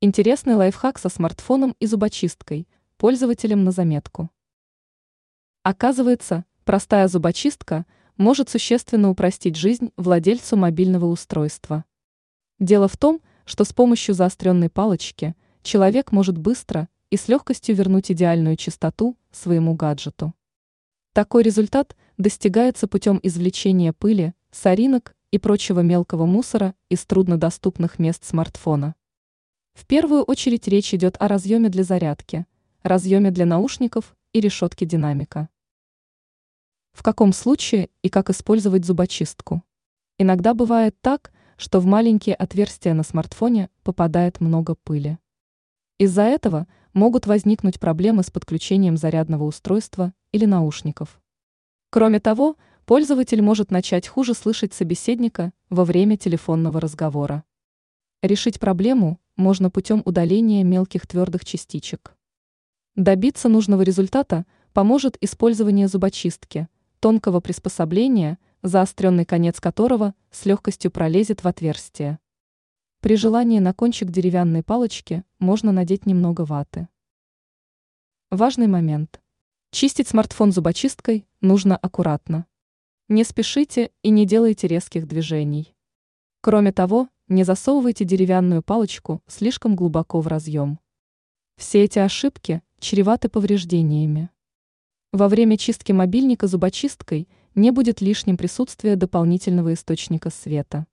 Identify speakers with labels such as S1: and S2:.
S1: Интересный лайфхак со смартфоном и зубочисткой, пользователям на заметку. Оказывается, простая зубочистка может существенно упростить жизнь владельцу мобильного устройства. Дело в том, что с помощью заостренной палочки человек может быстро и с легкостью вернуть идеальную чистоту своему гаджету. Такой результат достигается путем извлечения пыли, соринок и прочего мелкого мусора из труднодоступных мест смартфона. В первую очередь речь идет о разъеме для зарядки, разъеме для наушников и решетке динамика. В каком случае и как использовать зубочистку? Иногда бывает так, что в маленькие отверстия на смартфоне попадает много пыли. Из-за этого могут возникнуть проблемы с подключением зарядного устройства или наушников. Кроме того, пользователь может начать хуже слышать собеседника во время телефонного разговора. Решить проблему можно путем удаления мелких твердых частичек. Добиться нужного результата поможет использование зубочистки, тонкого приспособления, заостренный конец которого с легкостью пролезет в отверстие. При желании на кончик деревянной палочки можно надеть немного ваты. Важный момент. Чистить смартфон зубочисткой нужно аккуратно. Не спешите и не делайте резких движений. Кроме того, не засовывайте деревянную палочку слишком глубоко в разъем. Все эти ошибки чреваты повреждениями. Во время чистки мобильника зубочисткой не будет лишним присутствия дополнительного источника света.